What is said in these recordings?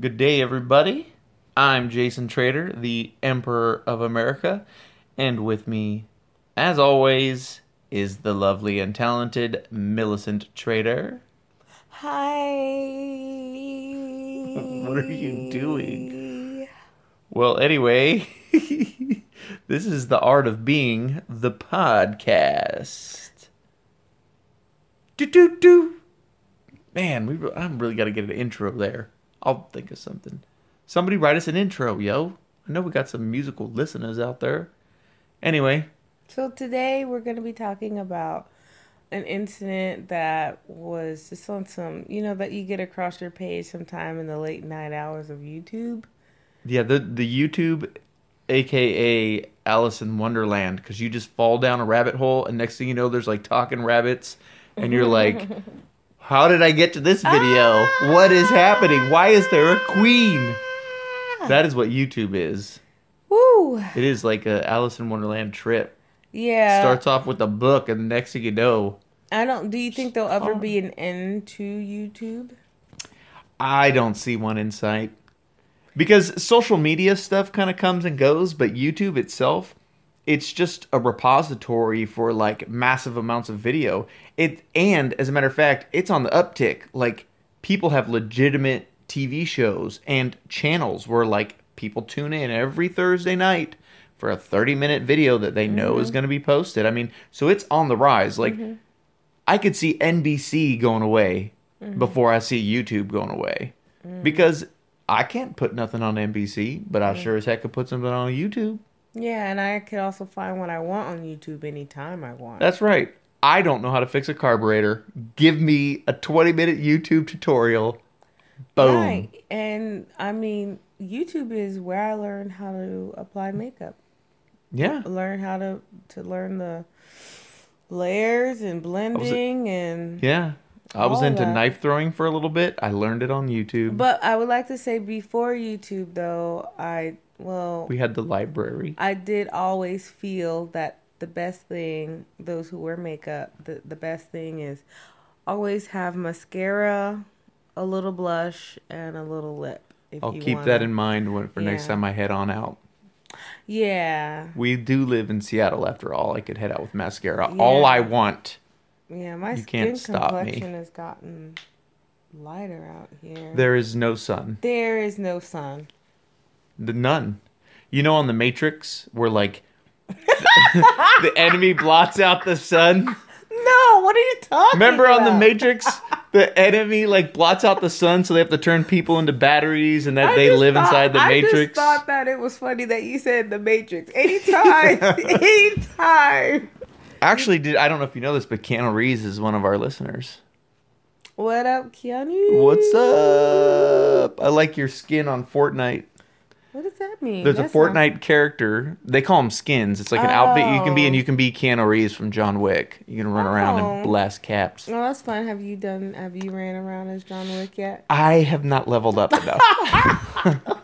Good day, everybody. I'm Jason Trader, the Emperor of America, and with me, as always, is the lovely and talented Millicent Trader. Hi. What are you doing? Well, anyway, this is the art of being the podcast. Do do do. Man, we I'm really got to get an intro there. I'll think of something. Somebody write us an intro, yo. I know we got some musical listeners out there. Anyway, So today we're going to be talking about an incident that was just on some, you know, that you get across your page sometime in the late night hours of YouTube. yeah, the the YouTube, aka Alice in Wonderland, because you just fall down a rabbit hole, and next thing you know, there's like talking rabbits, and you're like, "How did I get to this video? What is happening? Why is there a queen?" Ah. That is what YouTube is. Woo! It is like a Alice in Wonderland trip. Yeah. Starts off with a book, and the next thing you know, I don't, do you think there'll ever oh. be an end to YouTube? I don't see one in sight. Because social media stuff kind of comes and goes, but YouTube itself, it's just a repository for like massive amounts of video. It and as a matter of fact, it's on the uptick. Like people have legitimate TV shows and channels where like people tune in every Thursday night for a 30 minute video that they know is mm-hmm. going to be posted. I mean, so it's on the rise. Like mm-hmm. I could see NBC going away mm-hmm. before I see YouTube going away. Because I can't put nothing on NBC, but I sure as heck could put something on YouTube. Yeah, and I could also find what I want on YouTube anytime I want. That's right. I don't know how to fix a carburetor. Give me a 20 minute YouTube tutorial. Boom. Right. And I mean, YouTube is where I learned how to apply makeup. Yeah. Learn how to to learn the layers and blending and Yeah. I was into that. knife throwing for a little bit. I learned it on YouTube. but I would like to say before YouTube though, I well we had the library. I did always feel that the best thing, those who wear makeup, the, the best thing is always have mascara, a little blush, and a little lip. If I'll keep wanna- that in mind when, for next time I head on out. Yeah. We do live in Seattle after all. I could head out with mascara all I want. Yeah, my You skin can't stop me. complexion has gotten lighter out here. There is no sun. there is no sun. The none. You know, on the Matrix, where like the enemy blots out the sun. No, what are you talking Remember on the? Matrix, the enemy like blots out the sun, so they have to turn people into batteries, and that I they live thought- inside the Matrix? I Matrix. just thought that it was funny that you said the Matrix. Anytime, anytime. Actually, did I don't know if you know this, but Keanu Reeves is one of our listeners. What up, Keanu? What's up? I like your skin on Fortnite. What does that mean? There's That's a not- Fortnite character. They call them skins. It's like an outfit you can be, Oh. and you can be Keanu Reeves from John Wick. You can run around and Oh. blast caps. Oh, that's fun. Have you done? Have you ran around as John Wick yet? I have not leveled up enough.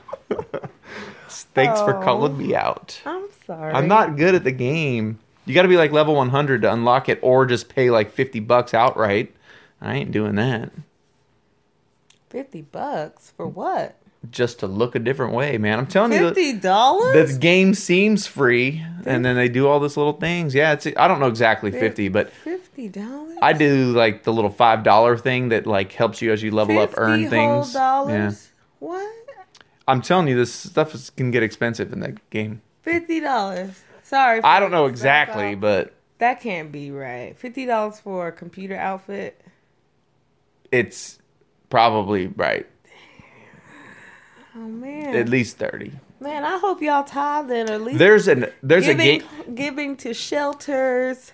Thanks for Oh. calling me out. I'm sorry. I'm not good at the game. You got to be like level 100 to unlock it, or just pay like 50 bucks outright. I ain't doing that. fifty bucks for what? Just to look a different way, man. I'm telling you, Fifty dollars? the game seems free, and then they do all this little things. Yeah, it's I don't know exactly 50, but fifty dollars. I do like the little five dollar thing that like helps you as you level up, earn things. Yeah, dollars. What? I'm telling you, this stuff is, can get expensive in that game. Fifty dollars. Sorry. I don't know exactly, but that can't be right. Fifty dollars for a computer outfit. it's probably right. Oh man. At least thirty. man, I hope y'all tithing or at least There's an there's a giving game. giving to shelters.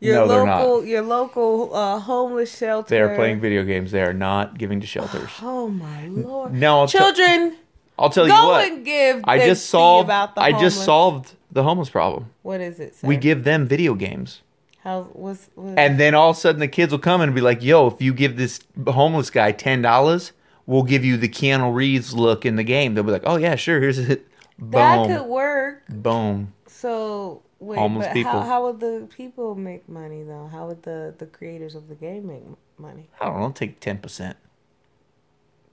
Your No, they're not. local your local uh, homeless shelter. They are playing video games. They are not giving to shelters. Oh my lord. No, I'll, Children, I'll tell you go what. and give. I just solved. I just solved the homeless problem. What is it? Sir? We give them video games. How what's And then all of a sudden the kids will come and be like, yo, if you give this homeless guy $10, we'll give you the Keanu Reeves look in the game. They'll be like, oh, yeah, sure, here's it. that could work. Boom. So wait, Homeless but people. How, how would the people make money though? How would the the creators of the game make money? I don't know, take 10%.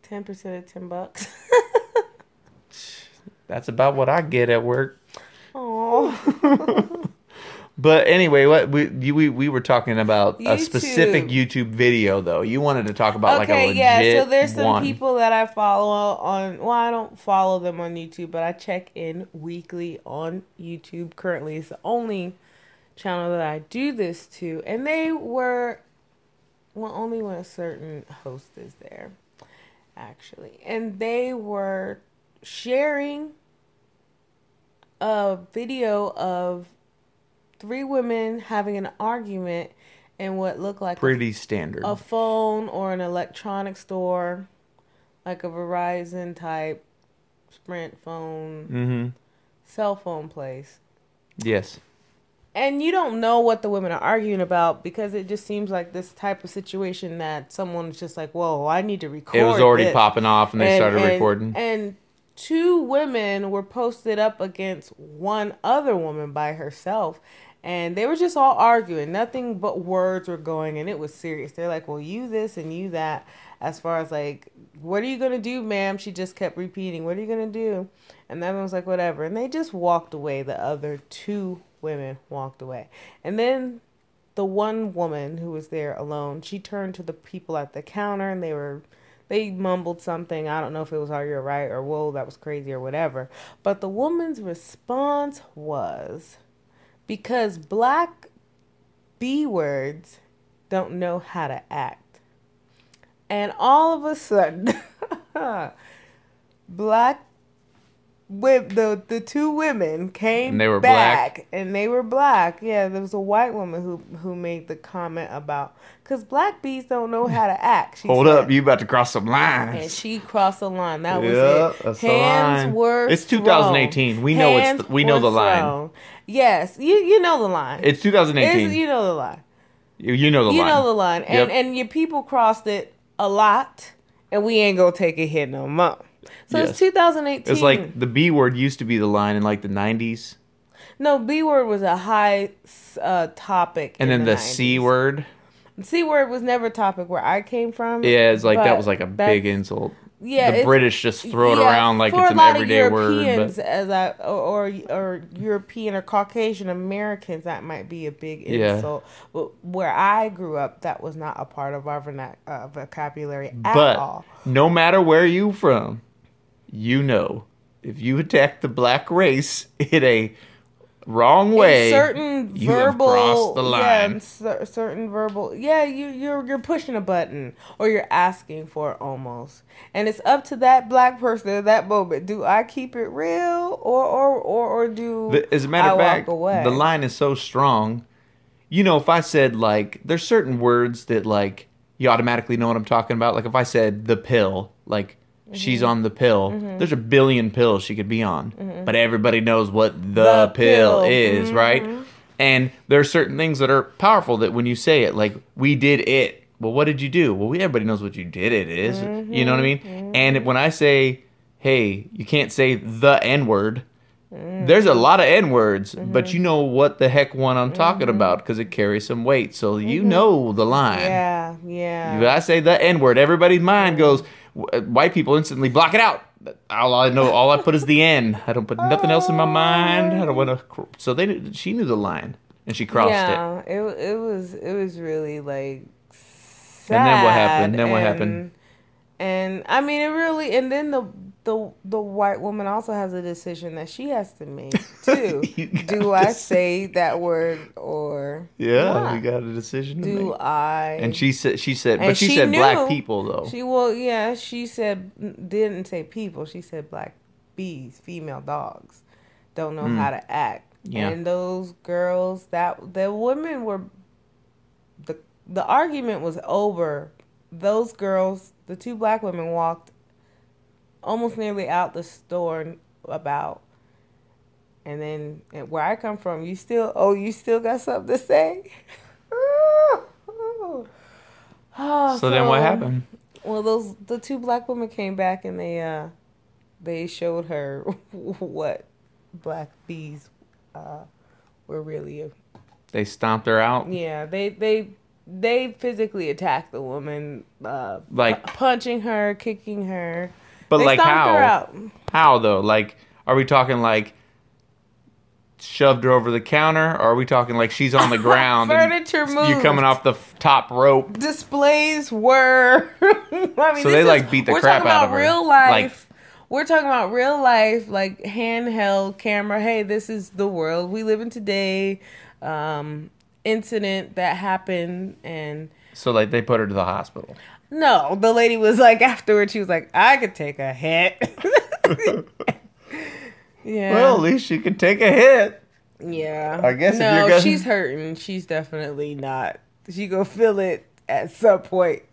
Ten percent of ten bucks. That's about what I get at work. Oh, But anyway, what we you, we we were talking about a specific YouTube video though. You wanted to talk about like a okay, yeah. So there's some one. people that I follow on. Well, I don't follow them on YouTube, but I check in weekly on YouTube. Currently, it's the only channel that I do this to, and they were well only when a certain host is there, actually, and they were sharing a video of three women having an argument in what looked like a Pretty standard. a phone or an electronic store, like a Verizon type Sprint phone, mm-hmm. cell phone place. Yes. And you don't know what the women are arguing about because it just seems like this type of situation that someone's just like, "Whoa, I need to record." It was already this." popping off and they started and, recording. And two women were posted up against one other woman by herself. And they were just all arguing. Nothing but words were going, and it was serious. They're like, well, you this and you that. As far as like, what are you to do, ma'am? She just kept repeating, what are you to do? And everyone was like, whatever. And they just walked away. The other two women walked away. And then the one woman who was there alone, she turned to the people at the counter and they were they mumbled something. I don't know if it was "Are you right?" or "Whoa, that was crazy" or whatever. But the woman's response was, "Because black b words don't know how to act," and all of a sudden, black with the the two women came And they were back black? and they were black. Yeah, there was a white woman who who made the comment about because black bees don't know how to act. Hold said. up, you about to cross some lines. And she crossed the line. That was it. Hands were It's thrown. 2018. We know it's the- we know the line. thrown. Yes, you you know the line. It's 2018. It's- you know the line. you, you know the you line. You know the line. And Yep. and your people crossed it a lot, and we ain't gonna take a hit no more. So Yes. it's 2018. It's like the B word used to be the line in like the 90s, no B word was a high uh, topic, and then the, 90s. C word. C word was never a topic where I came from. Yeah, it's like that was like a big insult. Yeah, the British just throw it Yeah, around like it's an lot of everyday word. Europeans, But as I, or, or or European or Caucasian Americans, that might be a big Yeah. insult. But where I grew up, that was not a part of our vernac- uh, vocabulary at but all. no matter where you from, you know if you attack the black race in a wrong way, In certain you have verbal, crossed the yeah, line. in cer- certain verbal, yeah, you you're you're pushing a button or you're asking for it almost, and it's up to that black person at that moment. Do I keep it real or or or, or do The- as a matter I of fact, the line is so strong. You know, if I said like, there's certain words that like you automatically know what I'm talking about. Like if I said the pill, like Mm-hmm. she's on the pill. There's a billion pills she could be on, but everybody knows what the, Mm-hmm. The pill, pill. Mm-hmm. is, right? And there are certain things that are powerful that when you say it, like we did it. Well, what did you do? Well, we, everybody knows what you did. It is. You know what I mean? Mm-hmm. And when I say, "Hey, you can't say the N word," there's a lot of N words, but you know what the heck one I'm talking about because it carries some weight. So you know the line. yeah, yeah. If I say the N word, everybody's mind goes. White people instantly block it out. All I know, all I put is the N. I don't put nothing else in my mind. I don't want to. So they, she knew the line, and she crossed it. yeah, it. it was it was really like sad. And then what happened? Then what happened? And I mean, it really. And then the the the white woman also has a decision that she has to make too. Do I say that word or Yeah, not? we got a decision to do make. I? And she said, she said, but she, she said black people though. She well, yeah, she said didn't say people. She said black bees, female dogs, don't know how to act. Mm. Yeah. And those girls, that the women were, the the argument was over. Those girls, the two black women, walked almost nearly out the store about. And then and where I come from, you still oh you still got something to say. Oh, so then what happened? well, those the two black women came back and they uh they showed her what black bees uh were really. They stomped her out. Yeah, they they they physically attacked the woman, uh, Like- pu- punching her, kicking her. But They like how? How though? Like, Are we talking like shoved her over the counter, or are we talking like she's on the ground? and Furniture You coming off the f- top rope? displays were. I mean, So they, is- like, beat the crap out of her. Real Like- life. we're talking about real life, like handheld camera. Hey, this is the world we live in today. Um, incident that happened, and So like they put her to the hospital. No, the lady was like afterwards. She was like, I could take a hit. yeah. Well, at least she could take a hit. Yeah. I guess if no, gonna- she's hurting. She's definitely not. She gonna feel it at some point.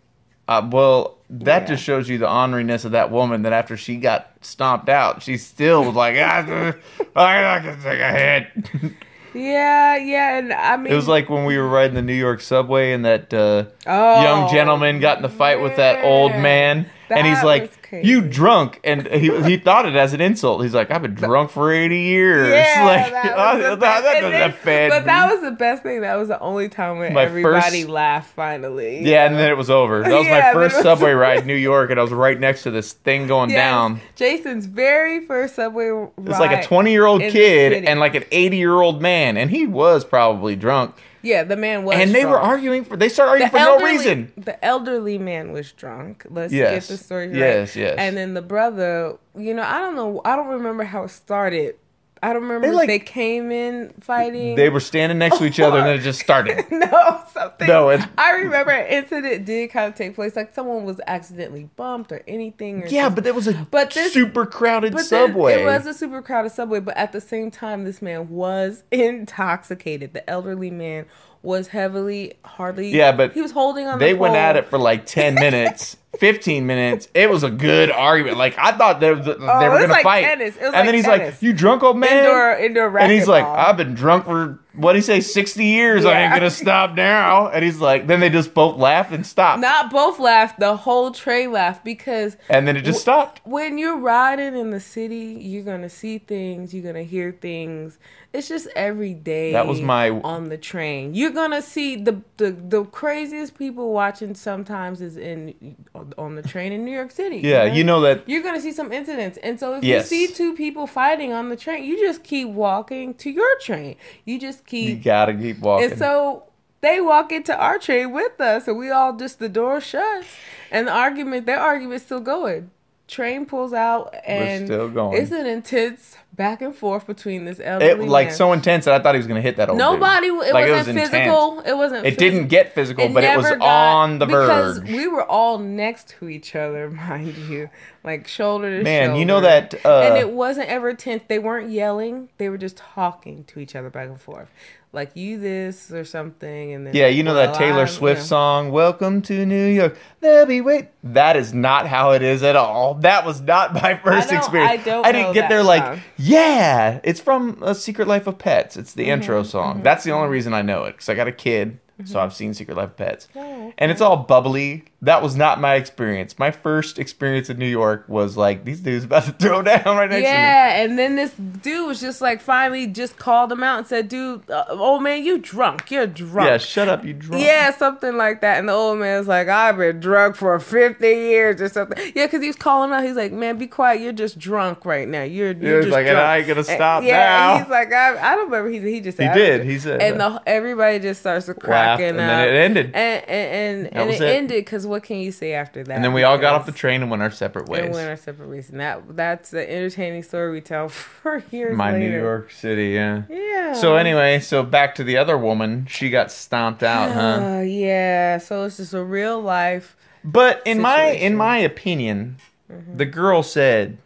Uh, well, that Yeah. just shows you the honoriness of that woman. That after she got stomped out, she still was like, ah, "I can take a hit." Yeah, yeah, and I mean, It was like when we were riding the New York subway, and that uh, oh, young gentleman got in the fight with that old man. man, and he's like, crazy. "You drunk?" And he he thought it as an insult. He's like, "I've been drunk for eighty years." Yeah, like, that, was the best. that doesn't then- offend But that was the best thing. That was the only time when My everybody first- laughed. Finally, Yeah, and then it was over. That was Yeah, my first was- subway ride in New York, and I was right next to this thing going Yes, down. Jason's very first subway ride. It's like a 20 year old kid and like an 80 year old man, and he was probably drunk. Yeah, the man was. and they were arguing for, they started arguing The for no reason. The elderly man was drunk. Let's Yes. get the story right. Yes, yes. And then the brother, you know, I don't know, I don't remember how it started. I don't remember They, like- they came in fighting. They were standing next to each other, and then it just started. no, something. No, it's- I remember an incident did kind of take place, like someone was accidentally bumped or anything. Or Yeah, something. but that was a But this- super crowded But then subway. it was a super crowded subway, but at the same time, this man was intoxicated. The elderly man was heavily, hardly. Yeah, but he was holding on. they the went at it for like 10 minutes, 15 minutes. It was a good argument. Like, I thought they, they Oh, were was going to like fight. tennis. It was and like then he's tennis. like, You drunk, old man? indoor indoor and he's like. I've been drunk for what do you say, sixty years. I ain't gonna stop now. And he's like, then they just both laugh and stop. Not both laugh. The whole train laughed because and then it just stopped. when you're riding in the city, you're gonna see things, you're gonna hear things. It's just every day. That was my- on the train. You're gonna see the the, the craziest people watching. Sometimes is in on the train in New York City. Yeah, you know that. You're gonna see some incidents, and so if Yes. you see two people fighting on the train, you just keep walking to your train. You just You gotta keep walking. and so they walk into our train with us, and we all just the door shuts, and the argument, their argument's still going. Train pulls out, and still going. It's an intense back and forth between this it like man. so intense that I thought he was gonna hit that old. dude. Nobody, it Like, wasn't intense. physical. It wasn't. Physical. It phys- didn't get physical, but it was got- on the verge. because we were all next to each other, mind you, like shoulder to Man, shoulder. you know that. Uh, and it wasn't ever tense. They weren't yelling. They were just talking to each other back and forth, like you this or something. And then yeah, you know that Taylor I- Swift yeah. song, "Welcome to New York." There'll be wait. That is not how it is at all. That was not my first don't- experience. I don't I didn't know get there like, song. Yeah, it's from A Secret Life of Pets. It's the Mm-hmm, intro song. That's the only reason I know it because I got a kid, so I've seen Secret Life of Pets, Oh, and it's all bubbly. That was not my experience. My first experience in New York was like these dudes about to throw down right next to me. Yeah, and then this dude was just like finally just called him out and said, "Dude, uh, old man, you drunk? You're drunk." Yeah, shut up, you drunk. Yeah, something like that. And the old man's like, I've been drunk for 50 years or something. Yeah, because he was calling him out. He's like, man, be quiet. You're just drunk right now. You're, you're just like, and. I ain't gonna And- stop yeah, now. he's like, I, I don't remember. He, he just He said, did. He said And the, everybody just starts to cracking and up. then it ended. And, and, and, and it, it. ended because what can you say after that? And then we all got off the train and went our separate ways. and went our separate ways. And that, that's the entertaining story we tell for years My later. New York City, yeah. Yeah. So anyway, so back to the other woman. She got stomped out, huh? Uh, yeah. So it's just a real life. But in my in my opinion, the girl said,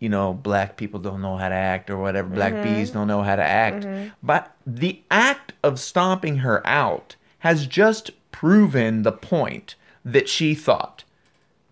you know, black people don't know how to act or whatever. Black bees don't know how to act. But the act of stomping her out has just proven the point that she thought.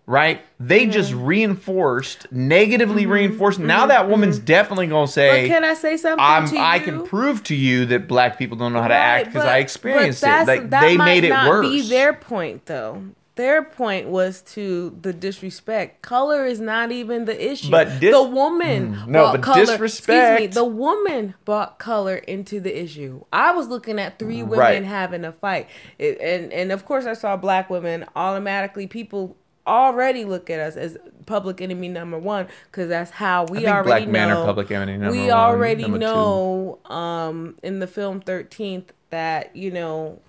Right? They mm-hmm. just reinforced, negatively mm-hmm. reinforced. Now mm-hmm. that woman's definitely gonna But say, can I say something I'm, to you? I can prove to you that black people don't know how to Right, act because I experienced it. Like that they might made it not worse. Be their point though. Their point was to the disrespect. Color is not even the issue. But dis- the woman Mm, no, but color. disrespect- Excuse me. The woman brought color into the issue. I was looking at three women Right. having a fight, it, and and of course I saw black women. Automatically, people already look at us as public enemy number one because that's how we already black men know. are public enemy number we one, already number know um, in the film Thirteenth that you know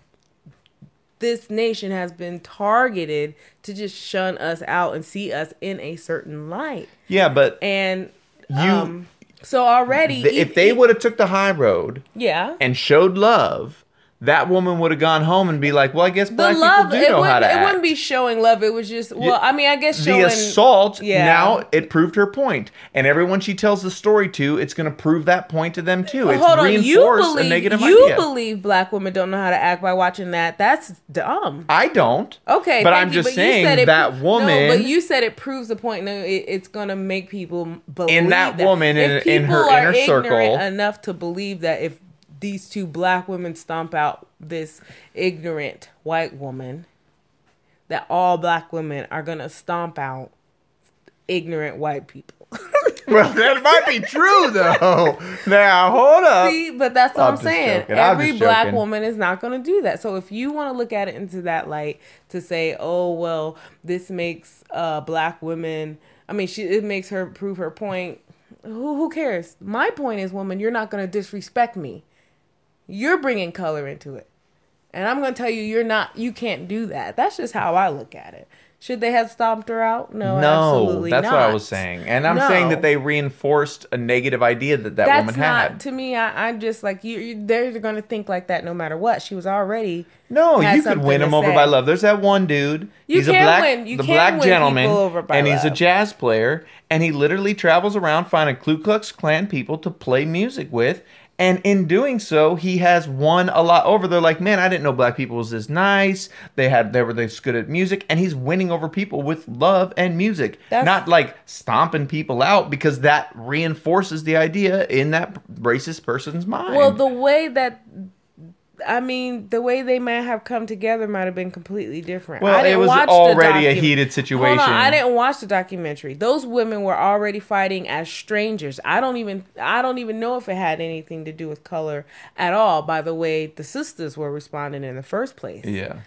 this nation has been targeted to just shun us out and see us in a certain light, Yeah, but and You- um, so already th- if they would have took the high road yeah. and showed love, that woman would have gone home and be like, "Well, I guess the black love people do know how to it act." wouldn't be showing love. It was just well i mean i guess showing the assault yeah. now it proved her point. And everyone she tells the story to it's going to prove that point to them too. It's hold on you believe a negative you idea. believe black women don't know how to act by watching that. That's dumb. I don't. Okay, but i'm you, just you saying it that woman No, but you said it proves the point. No, it, it's gonna make people believe In that woman, If in- in her are inner ignorant circle- enough to believe that if these two black women stomp out this ignorant white woman, that all black women are gonna stomp out ignorant white people. well that might be true though now hold up See, but that's what I'm I'm, saying. joking. I'm Every black joking. woman is not going to do that. So if you want to look at it into that light to say, "Oh, well, this makes uh black women I mean, she it makes her prove her point." Who who cares? My point is, woman, you're not going to disrespect me. You're bringing color into it. And I'm going to tell you you're not you can't do that. That's just how I look at it. Should they have stomped her out? No, no absolutely that's not. what i was saying and i'm No. saying that they reinforced a negative idea that that That's woman not had to me. I, I'm just like you. you they're going to think like that no matter what. She was already. No, you could win to him over by love. There's that one dude. You he's a can black, win- you the can black win gentleman, over by and he's a jazz player, and he literally travels around finding Ku Klux Klan people to play music with. And in doing so, he has won a lot over. They're like, man, I didn't know black people was this nice. They had they were this good at music, and he's winning over people with love and music, That's- not like stomping people out because that reinforces the idea in that racist person's mind. Well, the way that. I mean, the way they might have come together might have been completely different. Well, I didn't it was watch the already a docu- heated Hold situation. on, I didn't watch the documentary. Those women were already fighting as strangers. I don't even I don't even know if it had anything to do with color at all. By the way, the sisters were responding in the first place. yeah.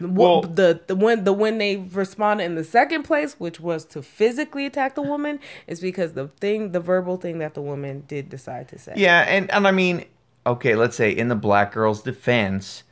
Well, Well- the the when the when they responded in the second place, which was to physically attack the woman, is because the thing, the verbal thing that the woman did decide to say. Yeah, and and I mean, okay, let's say in the black girl's defense,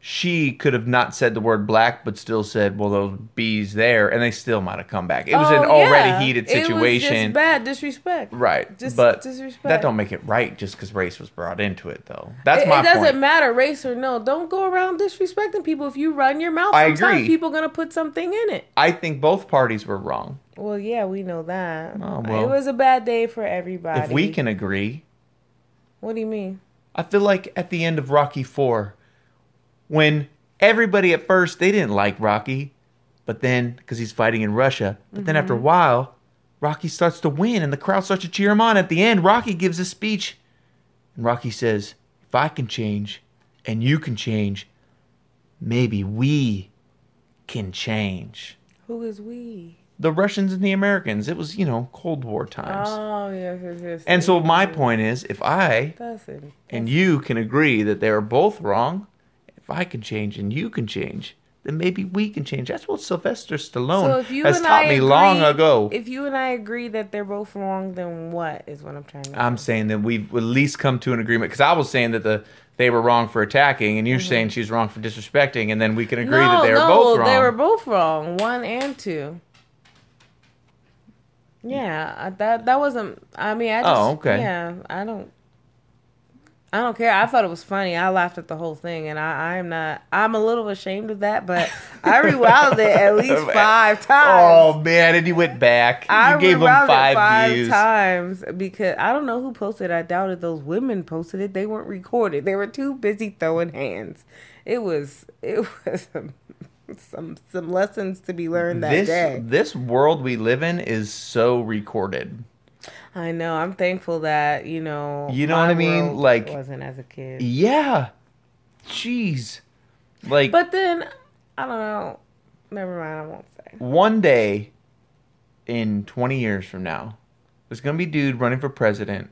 she could have not said the word black, but still said, "Well, those bees there," and they still might have come back. It was an Oh, already yeah. heated It was situation, just bad disrespect. right? Just but disrespect. that don't make it right just because race was brought into it, though. That's It, my it doesn't point. matter race or no. Don't go around disrespecting people. If you run your mouth, I sometimes agree. people gonna put something in it. I think both parties were wrong. Well, yeah, we know that. Oh, well. it was a bad day for everybody. If we can agree, what do you mean? I feel like at the end of Rocky Four, when everybody at first they didn't like Rocky, but then because he's fighting in Russia, but then after a mm-hmm. while, Rocky starts to win and the crowd starts to cheer him on. At the end, Rocky gives a speech, and Rocky says, "If I can change, and you can change, maybe we can change." Who is we? The Russians and the Americans. It was you know Cold War times. Oh yes, yes, yes. and so my point is, if I That's it. and you can agree that they are both wrong, if I can change and you can change, then maybe we can change. That's what Sylvester Stallone So if you has and taught I me agree, long ago. If you and I agree that they're both wrong, then what is what I'm trying to. I'm saying that we've at least come to an agreement because I was saying that the they were wrong for attacking, and you're saying she's wrong for disrespecting, and then we can agree that they were Mm-hmm. both wrong. They were both wrong, one and two. Yeah, I, that that wasn't. I mean, I oh, just. Oh, okay. Yeah, I don't. I don't care. I thought it was funny. I laughed at the whole thing, and I, I am not. I'm a little ashamed of that, but I rewound it at least five oh, times. Oh man, and you went back. I you gave rewound it five, five views. times because I don't know who posted. it. I doubted those women posted it. They weren't recorded. They were too busy throwing hands. It was it was some, some lessons to be learned that This day. this world we live in is so recorded. I know. I'm thankful that you know. You know what I mean? Like- wasn't as a kid. Yeah, jeez, like But then I don't know. Never mind. I won't say. one day in 20 years from now, there's going to be a dude running for president,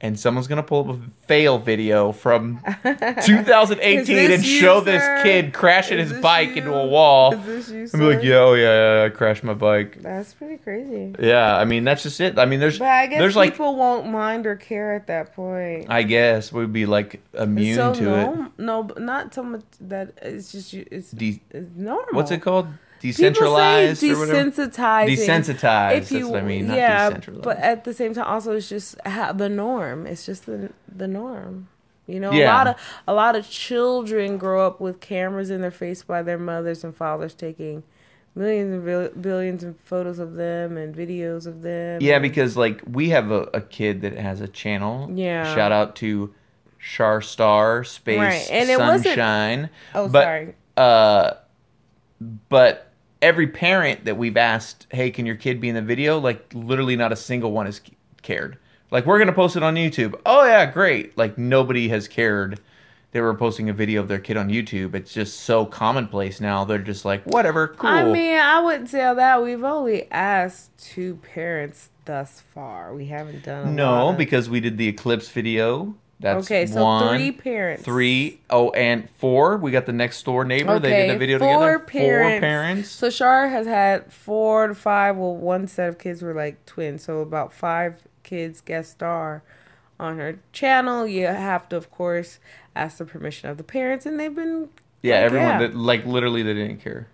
and someone's gonna pull up a fail video from 2018 Is this and you, show sir? this kid crashing Is his bike you? into a wall. Is you, And be like, yo, yeah, oh yeah, I crashed my bike. That's pretty crazy. Yeah, I mean that's just it. I mean, there's But I guess there's like people won't mind or care at that point. I guess we'd be like immune so to norm- No, not so much that it's just. It's. De- it's normal. what's it called? People say Decentralized desensitizing. Desensitized. If you, that's what I mean. Not yeah, decentralized. but at the same time, also it's just ha- the norm. It's just the the norm. You know, a lot of a lot of children grow up with cameras in their face by their mothers and fathers taking millions and bil- billions of photos of them and videos of them. Yeah, and- because like we have a, a kid that has a channel. Yeah. Shout out to Char Star Space Right, and it wasn't- Sunshine. oh, but, sorry. Uh, but every parent that we've asked, hey, can your kid be in the video? Like literally, not a single one has cared. Like we're gonna post it on YouTube. Oh yeah, great. Like nobody has cared. They were posting a video of their kid on YouTube. It's just so commonplace now. They're just like, whatever, cool. I mean, I wouldn't say that. We've only asked two parents thus far. We haven't done No, of- because we did the eclipse video. That's okay, so one. three parents. Three. Oh, and four. We got the next door neighbor. they did a video four together. Parents. Four parents. So Shar has had four to five. Well, one set of kids were like twins, so about five kids guest star on her channel. You have to, of course, ask the permission of the parents, and they've been. yeah, like, everyone. yeah. That, like literally, they didn't care.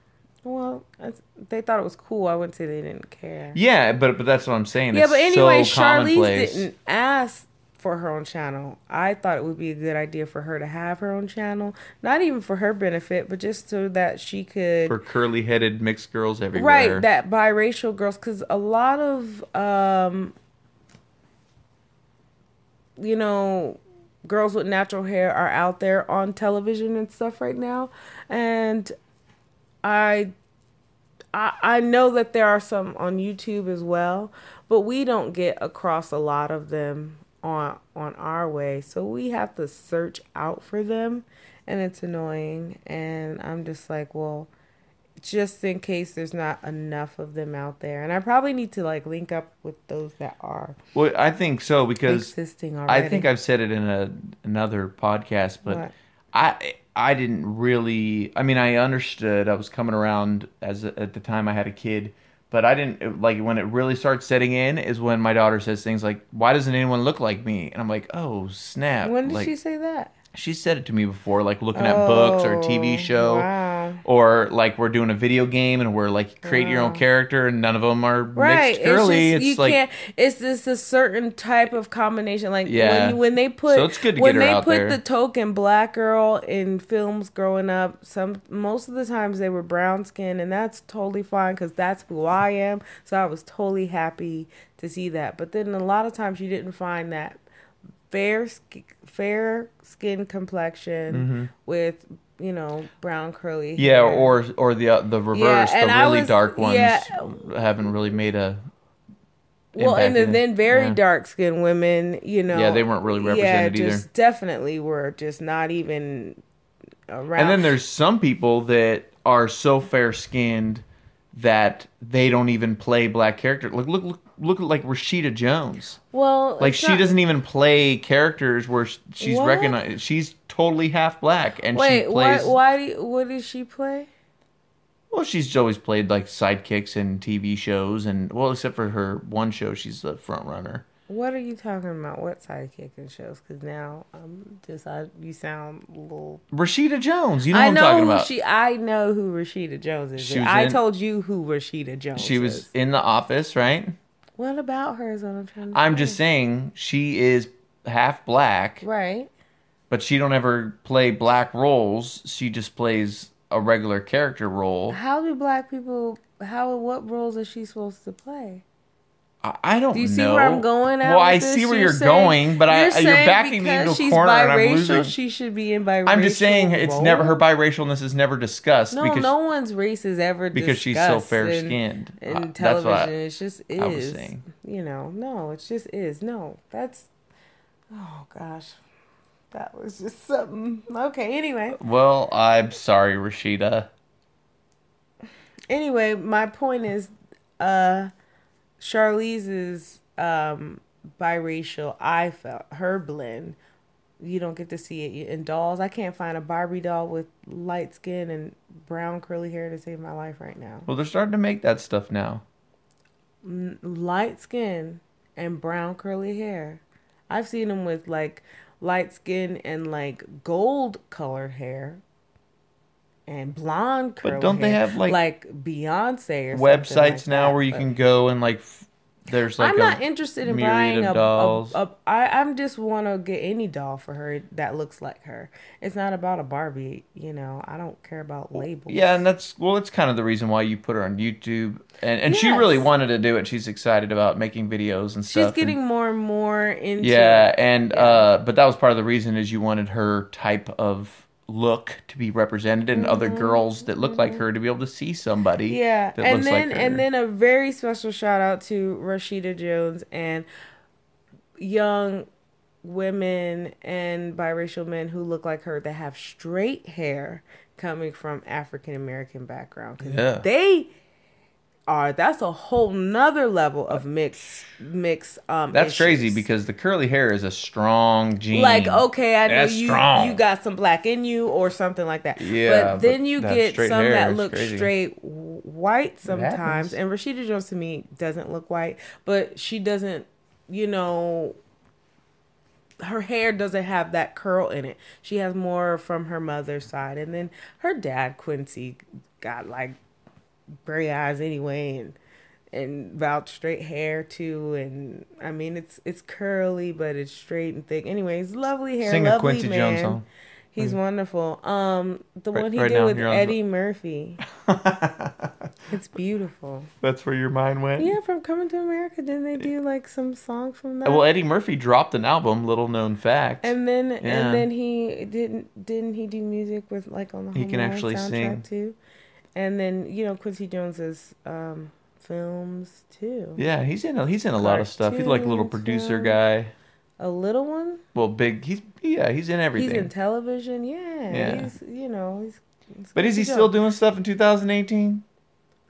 Well, they thought it was cool. I wouldn't say they didn't care. Yeah, but but that's what I'm saying. Yeah, It's but anyway, so Charlize didn't ask for her own channel. I thought it would be a good idea for her to have her own channel, not even for her benefit, but just so that she could for curly-headed mixed girls everywhere. right that biracial girls because a lot of um you know girls with natural hair are out there on television and stuff right now and i i i know that there are some on youtube as well but we don't get across a lot of them on on our way so we have to search out for them and it's annoying and i'm just like well just in case there's not enough of them out there. And I probably need to like link up with those that are Well, I think so because existing already. I think I've said it in a another podcast, but What? I I didn't really. I mean, I understood. I was coming around as a, at the time I had a kid, but I didn't like when it really starts setting in is when my daughter says things like, "Why doesn't anyone look like me?" And I'm like, "Oh snap!" When did like, she say that? she said it to me before, like looking at books or a TV Oh, show. Wow. Or like we're doing a video game and we're like create your own oh. character and none of them are Right. mixed girly. It's, It's, you like can't. It's just a certain type of combination. Like Yeah. when you, when they put So it's good to when get they put there. the token black girl in films growing up. Some most of the times they were brown skin, and that's totally fine because that's who I am. So I was totally happy to see that. But then a lot of times you didn't find that fair fair skin complexion mm-hmm. with you know brown curly Mm-hmm. Yeah, or or the uh, the reverse, and the really was- dark ones yeah. haven't really made a. Well, and then, then very yeah. dark skinned women, you know. Yeah, they weren't really represented yeah, either. definitely were just not even around. And then there's some people that are so fair skinned that they don't even play black characters. Look, look, look, look like Rashida Jones. well, Like she not- doesn't even play characters where she's What? recognized. She's totally half black, and Wait, she plays. why? Why? Do you, what does she play? Well, she's always played like sidekicks in TV shows, and well, except for her one show, she's the front runner. What are you talking about? What sidekick and shows? Because now um, I'm just I, you sound a little. Rashida Jones, you know I what I'm talking about. she. I know who Rashida Jones is. I in- told you who Rashida Jones. Is. She was is. in the office, right? What about her is what I'm trying to. I'm just saying she is half black, right. But she don't ever play black roles. She just plays a regular character role. How do black people? How? What roles is she supposed to play? I, I don't Do you see where I'm going at? Well, I this? see where you're, saying- going, but I, you're backing me into a she's corner, and I'm biracial, losing. She should be in biracial. I'm just saying it's role. never her biracialness is never discussed No, because no one's race is ever because she's so fair skinned. In, uh, That's television, what I- it's just is. I was saying. You know, no, it just is. No, that's. Oh gosh, that was just something. Okay, anyway, Well, I'm sorry, Rashida. anyway, my point is, uh, Charlize's um biracial. I felt her blend. You don't get to see it in dolls. I can't find a Barbie doll with light skin and brown curly hair to save my life right now. Well, they're starting to make that stuff now. Light skin and brown curly hair. I've seen them with like light skin and like gold colored hair and blonde curly But don't they have, like, like Beyonce or something Websites like now that, where you but- can go and like f- there's like I'm not interested in buying a, a, dolls. a, I I'm just want to get any doll for her that looks like her. It's not about a Barbie, you know. I don't care about labels. Yeah, and that's well, that's kind of the reason why you put her on YouTube, and and she really wanted to do it. She's excited about making videos and she's stuff. and- getting more and more into. yeah, and Yeah. uh, but that was part of the reason is you wanted her type of look to be represented, and other girls that look like her to be able to see somebody. Mm-hmm. Yeah, and then like and then a very special shout out to Rashida Jones and young women and biracial men who look like her that have straight hair coming from African American background Yeah. they are. That's a whole nother level of mix mix. Um, That's crazy because the curly hair is a strong gene. Like okay, I know you strong. you got some black in you or something like that. Yeah, but then but you get some that look crazy. straight white sometimes. And Rashida Jones to me doesn't look white, but she doesn't, you know, her hair doesn't have that curl in it. She has more from her mother's side, and then her dad Quincy got like gray eyes anyway, and and about straight hair too. And I mean, it's it's curly, but it's straight and thick. Anyways, lovely hair, Sing a lovely Quincy man. Jones song. He's wonderful. Um, the Right- one he right did now, with you're the- Eddie Murphy. It's beautiful. That's where your mind went. Yeah, from Coming to America, didn't they do like some songs from that? Well, Eddie Murphy dropped an album. Little known fact. and then Yeah. and then he didn't didn't he do music with like on the He Home can actually soundtrack sing. too? And then you know Quincy Jones's um, films too. yeah, he's in a, he's in a lot of stuff. He's like a little producer yeah. guy. A little one. Well, big. He's yeah. He's in everything. He's in television. Yeah. Yeah. He's you know he's. he's but is he Quincy still doing stuff in 2018?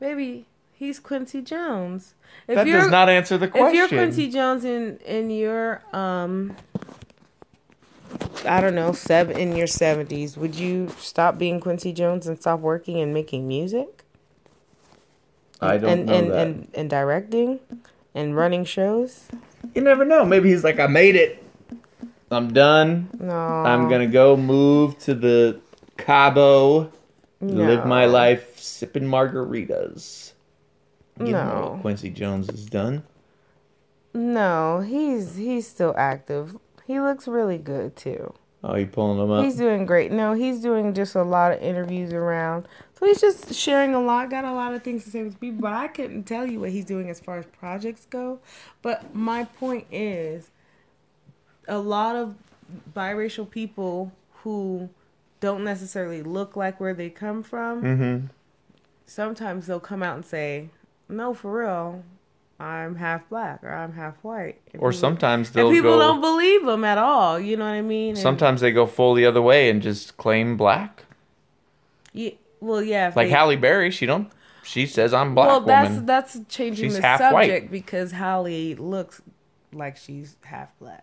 Maybe he's Quincy Jones. If that does not answer the question. if you're Quincy Jones in in your um I don't know, seven in your seventies, would you stop being Quincy Jones and stop working and making music? I don't and, know and, that. and and directing and running shows? you never know. Maybe he's like, I made it. I'm done. No. I'm gonna go move to the Cabo, no. live my life sipping margaritas. You don't know No. what Quincy Jones is done. No, he's he's still active. He looks really good too. Oh, you pulling them up? He's doing great. No, he's doing just a lot of interviews around. So he's just sharing a lot, got a lot of things to say with people. But I couldn't tell you what he's doing as far as projects go. But my point is a lot of biracial people who don't necessarily look like where they come from, mm-hmm. sometimes they'll come out and say, No, for real, I'm half black or I'm half white. And Or people- sometimes they'll and people go. don't believe them at all. You know what I mean? And- Sometimes they go full the other way and just claim black. Yeah, well, yeah. Like they- Halle Berry, she don't. She says I'm black well, that's woman. that's changing She's the subject white. because Halle looks like she's half black.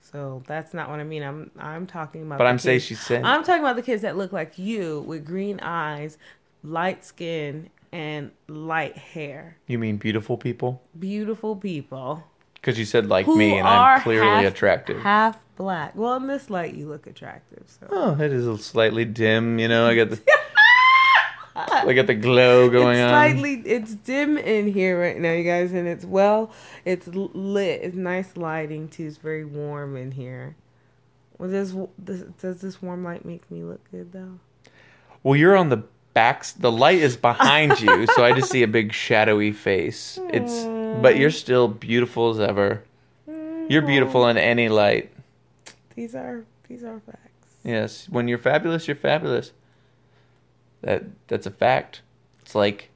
So that's not what I mean. I'm I'm talking about. But I'm saying kids- she's saying. I'm talking about the kids that look like you with green eyes, light skin, and light hair. You mean beautiful people? Beautiful people Because you said like me, and I'm clearly half, attractive. half black. Well, in this light, you look attractive. So. Oh, it is a slightly dim. You know, I got the. I got the glow going it's on. slightly it's dim in here right now you guys and it's well it's lit it's nice lighting too it's very warm in here well does this does this warm light make me look good though Well, you're on the backs. The light is behind you, so I just see a big shadowy face. It's, but you're still beautiful as ever. You're beautiful in any light. these are these are facts Yes, when you're fabulous, you're fabulous. That that's a fact. It's like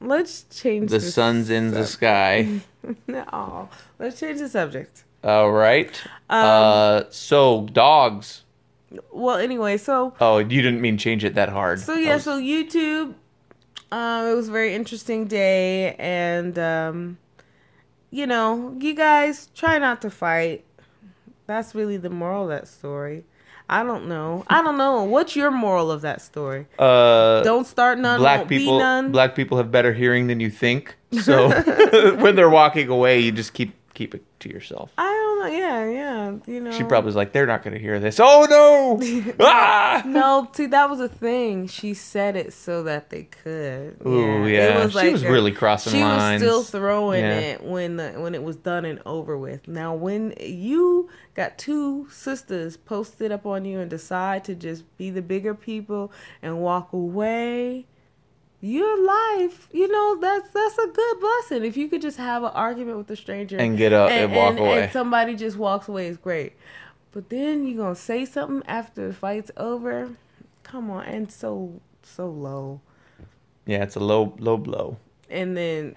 let's change the sun's in the sky. no let's change the subject All right. Um, uh, so dogs. Well anyway so Oh, you didn't mean change it that hard. So yeah, was- so YouTube, um, it was a very interesting day, and um, you know, you guys try not to fight. That's really the moral of that story. I don't know. I don't know. What's your moral of that story? Uh, Don't start none. black people Be none. black people have better hearing than you think. So when they're walking away, you just keep keep it to yourself. I don't. Yeah, yeah. You know. She probably was like, "They're not going to hear this." Oh no! ah! No, see, that was a thing. She said it so that they could. Ooh, yeah. She was a- really crossing She lines. was still throwing Yeah. it when the, when it was done and over with. Now, when you got two sisters posted up on you and decide to just be the bigger people and walk away, your life, you know, that's that's a good blessing. If you could just have an argument with a stranger And get up and walk away. and somebody just walks away is great. But then you're gonna say something after the fight's over? Come on, and so so low. Yeah, it's a low low blow. And then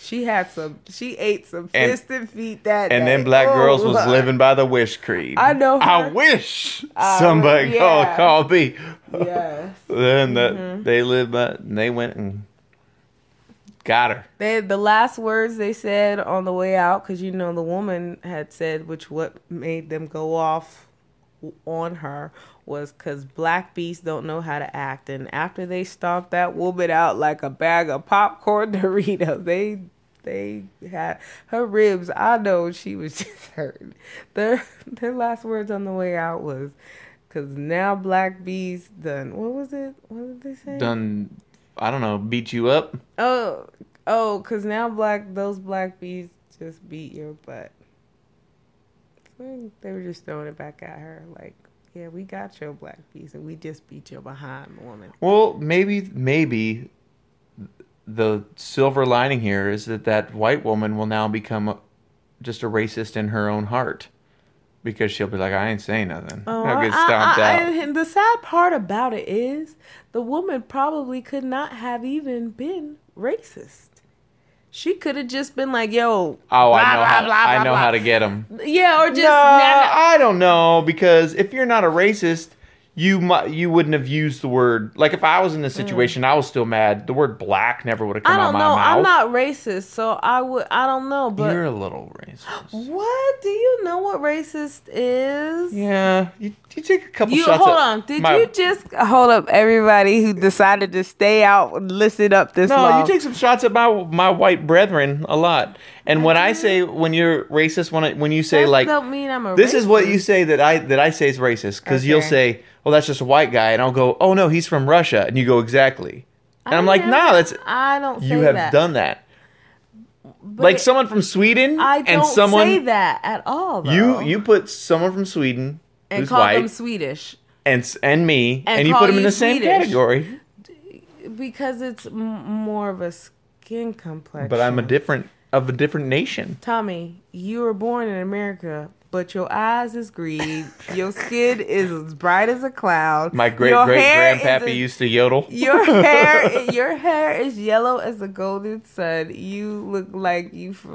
she had some. She ate some And- fist and feet that And day. then Black Oh, Girls was living by the wish creed. I know I wish Uh, somebody yeah. called call me. Yes. then that Mm-hmm. they lived by. And they went and got her. They the last words they said on the way out because you know the woman had said which what made them go off on her was because black beasts don't know how to act and after they stomped that woman out like a bag of popcorn Doritos they they had her ribs I know she was just hurt their their last words on the way out was because now black beasts done what was it what did they say Done. I don't know. Beat you up. Oh, oh, cause now black those black bees just beat your butt. They were just throwing it back at her, like, yeah, we got your black bees, and we just beat your behind, woman. Well, maybe maybe the silver lining here is that that white woman will now become a, just a racist in her own heart because she'll be like, I ain't saying nothing. Oh, I'll get Oh, I- I- out. and the sad part about it is the woman probably could not have even been racist. She could have just been like, "Yo, oh, blah, I know blah, how. blah, I know blah." how to get them. Yeah, or just no, nah, nah. I don't know because if you're not a racist, you might you wouldn't have used the word like if I was in this situation, I was still mad. The word black never would have come Mm. Out my know. mouth. I'm not racist, so I would. I don't know, but you're a little racist. What? Do you know what racist is? yeah, you, you take a couple You shots. hold on. Did my- you just hold up? Everybody who decided to stay out and listen up this No, long. you take some shots at my my white brethren a lot. And when I say when you're racist, when I, when you say That like don't mean I'm a. this is what you say that I that I say is racist because you'll say, "Well, that's just a white guy," and I'll go, "Oh no, he's from Russia," and you go exactly. And I'm like, I "No, never- that's I don't. Say you have that. done that." But like someone from Sweden I don't and someone say that at all. Though, you you put someone from Sweden and who's call white them Swedish and and me and and, you put them in the same category, because it's m- more of a skin complexion. but I'm a different of a different nation. Tommy, you were born in America, but your eyes is green. your skin is as bright as a cloud. My great Your great grandpappy as- used to yodel. Your hair, your hair is yellow as the golden sun. You look like you f-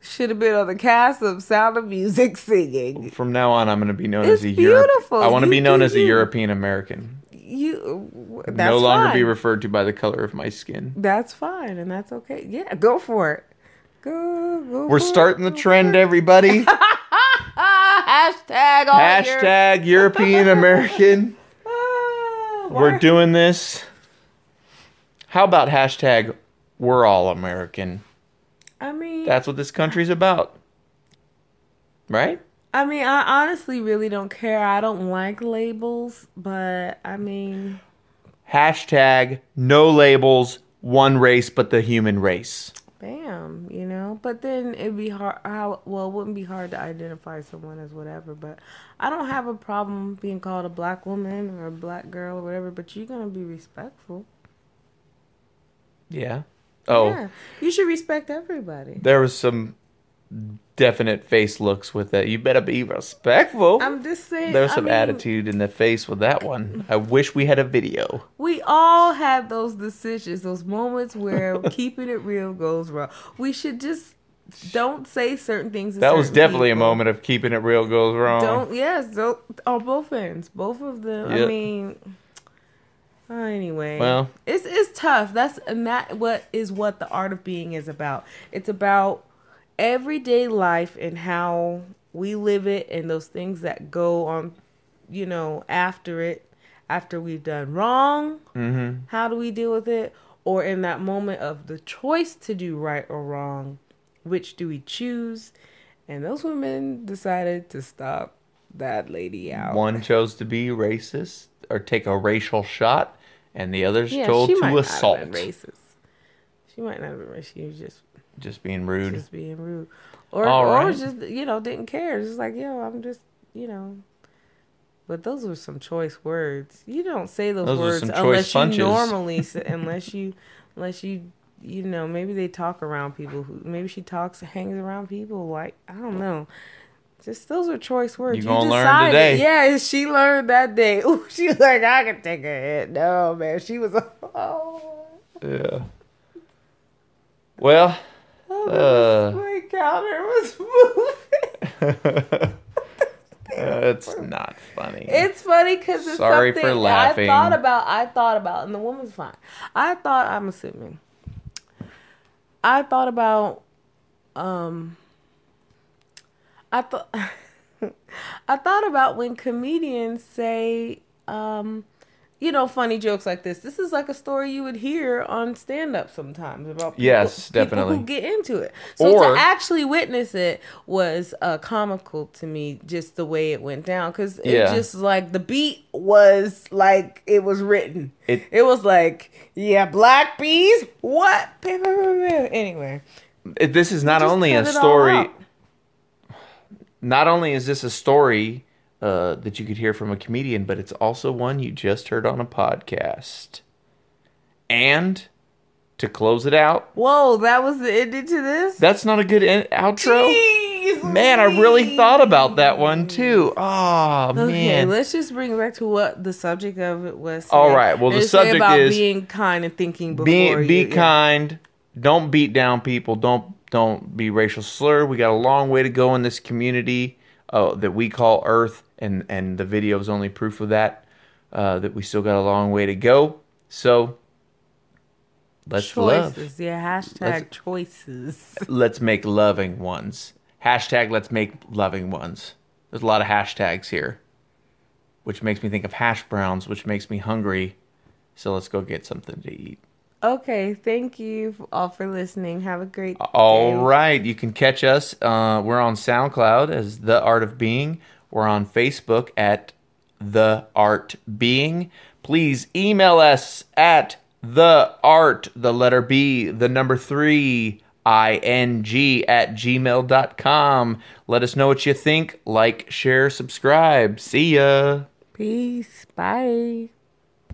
should have been on the cast of Sound of Music singing. From now on, I'm going to be known It's as a Europe. I want to be known as a. European American. You that's no longer fine. be referred to by the color of my skin. That's fine, and that's okay. Yeah, go for it. Go, go. We're for starting it. the trend, everybody. Hashtag all year. Hashtag European American. Ah, We're doing this. How about hashtag We're all American? I mean, That's what this country's about. Right? I mean, I honestly really don't care. I don't like labels, but I mean, Hashtag no labels, one race but the human race. bam, you know. But then it'd be hard. How well, it wouldn't be hard to identify someone as whatever. But I don't have a problem being called a black woman or a black girl or whatever. But you're gonna be respectful. Yeah. Oh, yeah, you should respect everybody. there was some definite face looks with that. You better be respectful. I'm just saying. There was I some mean, attitude in the face with that one. I wish we had a video. We all have those decisions, those moments where keeping it real goes wrong. We should just don't say certain things. That was certain definitely a moment of keeping it real goes wrong. Don't yes, don't on both ends, both of them. I mean, uh, anyway, Well. it's it's tough. That's and that what is what the art of being is about. It's about everyday life and how we live it and those things that go on, you know, after it, after we've done wrong, Mm-hmm. how do we deal with it? Or in that moment of the choice to do right or wrong, which do we choose? And those women decided to stop that lady out. One chose to be racist or take a racial shot, and the others yeah, told to assault. not have been racist. She might not have been racist. She was just Just being rude. just being rude, or All or right. just you know didn't care. Just like yo, I'm just you know. But those were some choice words. You don't say those, Those words unless punches. you normally say, unless you unless you you know maybe they talk around people who maybe she talks hangs around people like I don't know. Just those are choice words. You gonna learn decided- today. Yeah, she learned that day. Ooh, she was like, I can take a hit. No, man, she was. Oh, Yeah. Well, Uh. my counter was moving. it's not funny. It's funny because it's Sorry something for laughing. I thought about. I thought about, and the woman's fine. I thought I'm assuming. I thought about, um. I thought, I thought about when comedians say, um, you know, funny jokes like this. This is like a story you would hear on stand up sometimes about people, Yes, people definitely. who get into it. So Or- to actually witness it was uh, comical to me, just the way it went down, because it Yeah. just like the beat was like it was written. It- It, was like, yeah, black bees. What? Anyway, It- this is not only a cut it all story. Not only is this a story uh, that you could hear from a comedian, but it's also one you just heard on a podcast. And to close it out, Whoa, that was the ending to this. that's not a good en- outro. Jeez Man, I really thought about that one too. Oh Okay, man. let's just bring it back to what the subject of it was. All right, well, the Let's say subject about is being kind and thinking before be you. be yeah. kind. Don't beat down people. Don't don't be racial slur. We got a long way to go in this community uh, that we call Earth, and and the video is only proof of that. Uh, that we still got a long way to go. So let's love. choices. Yeah, hashtag Let's- choices. Let's make loving ones. Hashtag let's make loving ones. There's a lot of hashtags here, which makes me think of hash browns, which makes me hungry. So let's go get something to eat. Okay, thank you all for listening. Have a great All day. right, you can catch us. Uh, we're on SoundCloud as The Art of Being. We're on Facebook at The Art Being. Please email us at the art, the letter B, the number three, ing at gmail.com. Let us know what you think. Like, share, subscribe. See ya. Peace. Bye.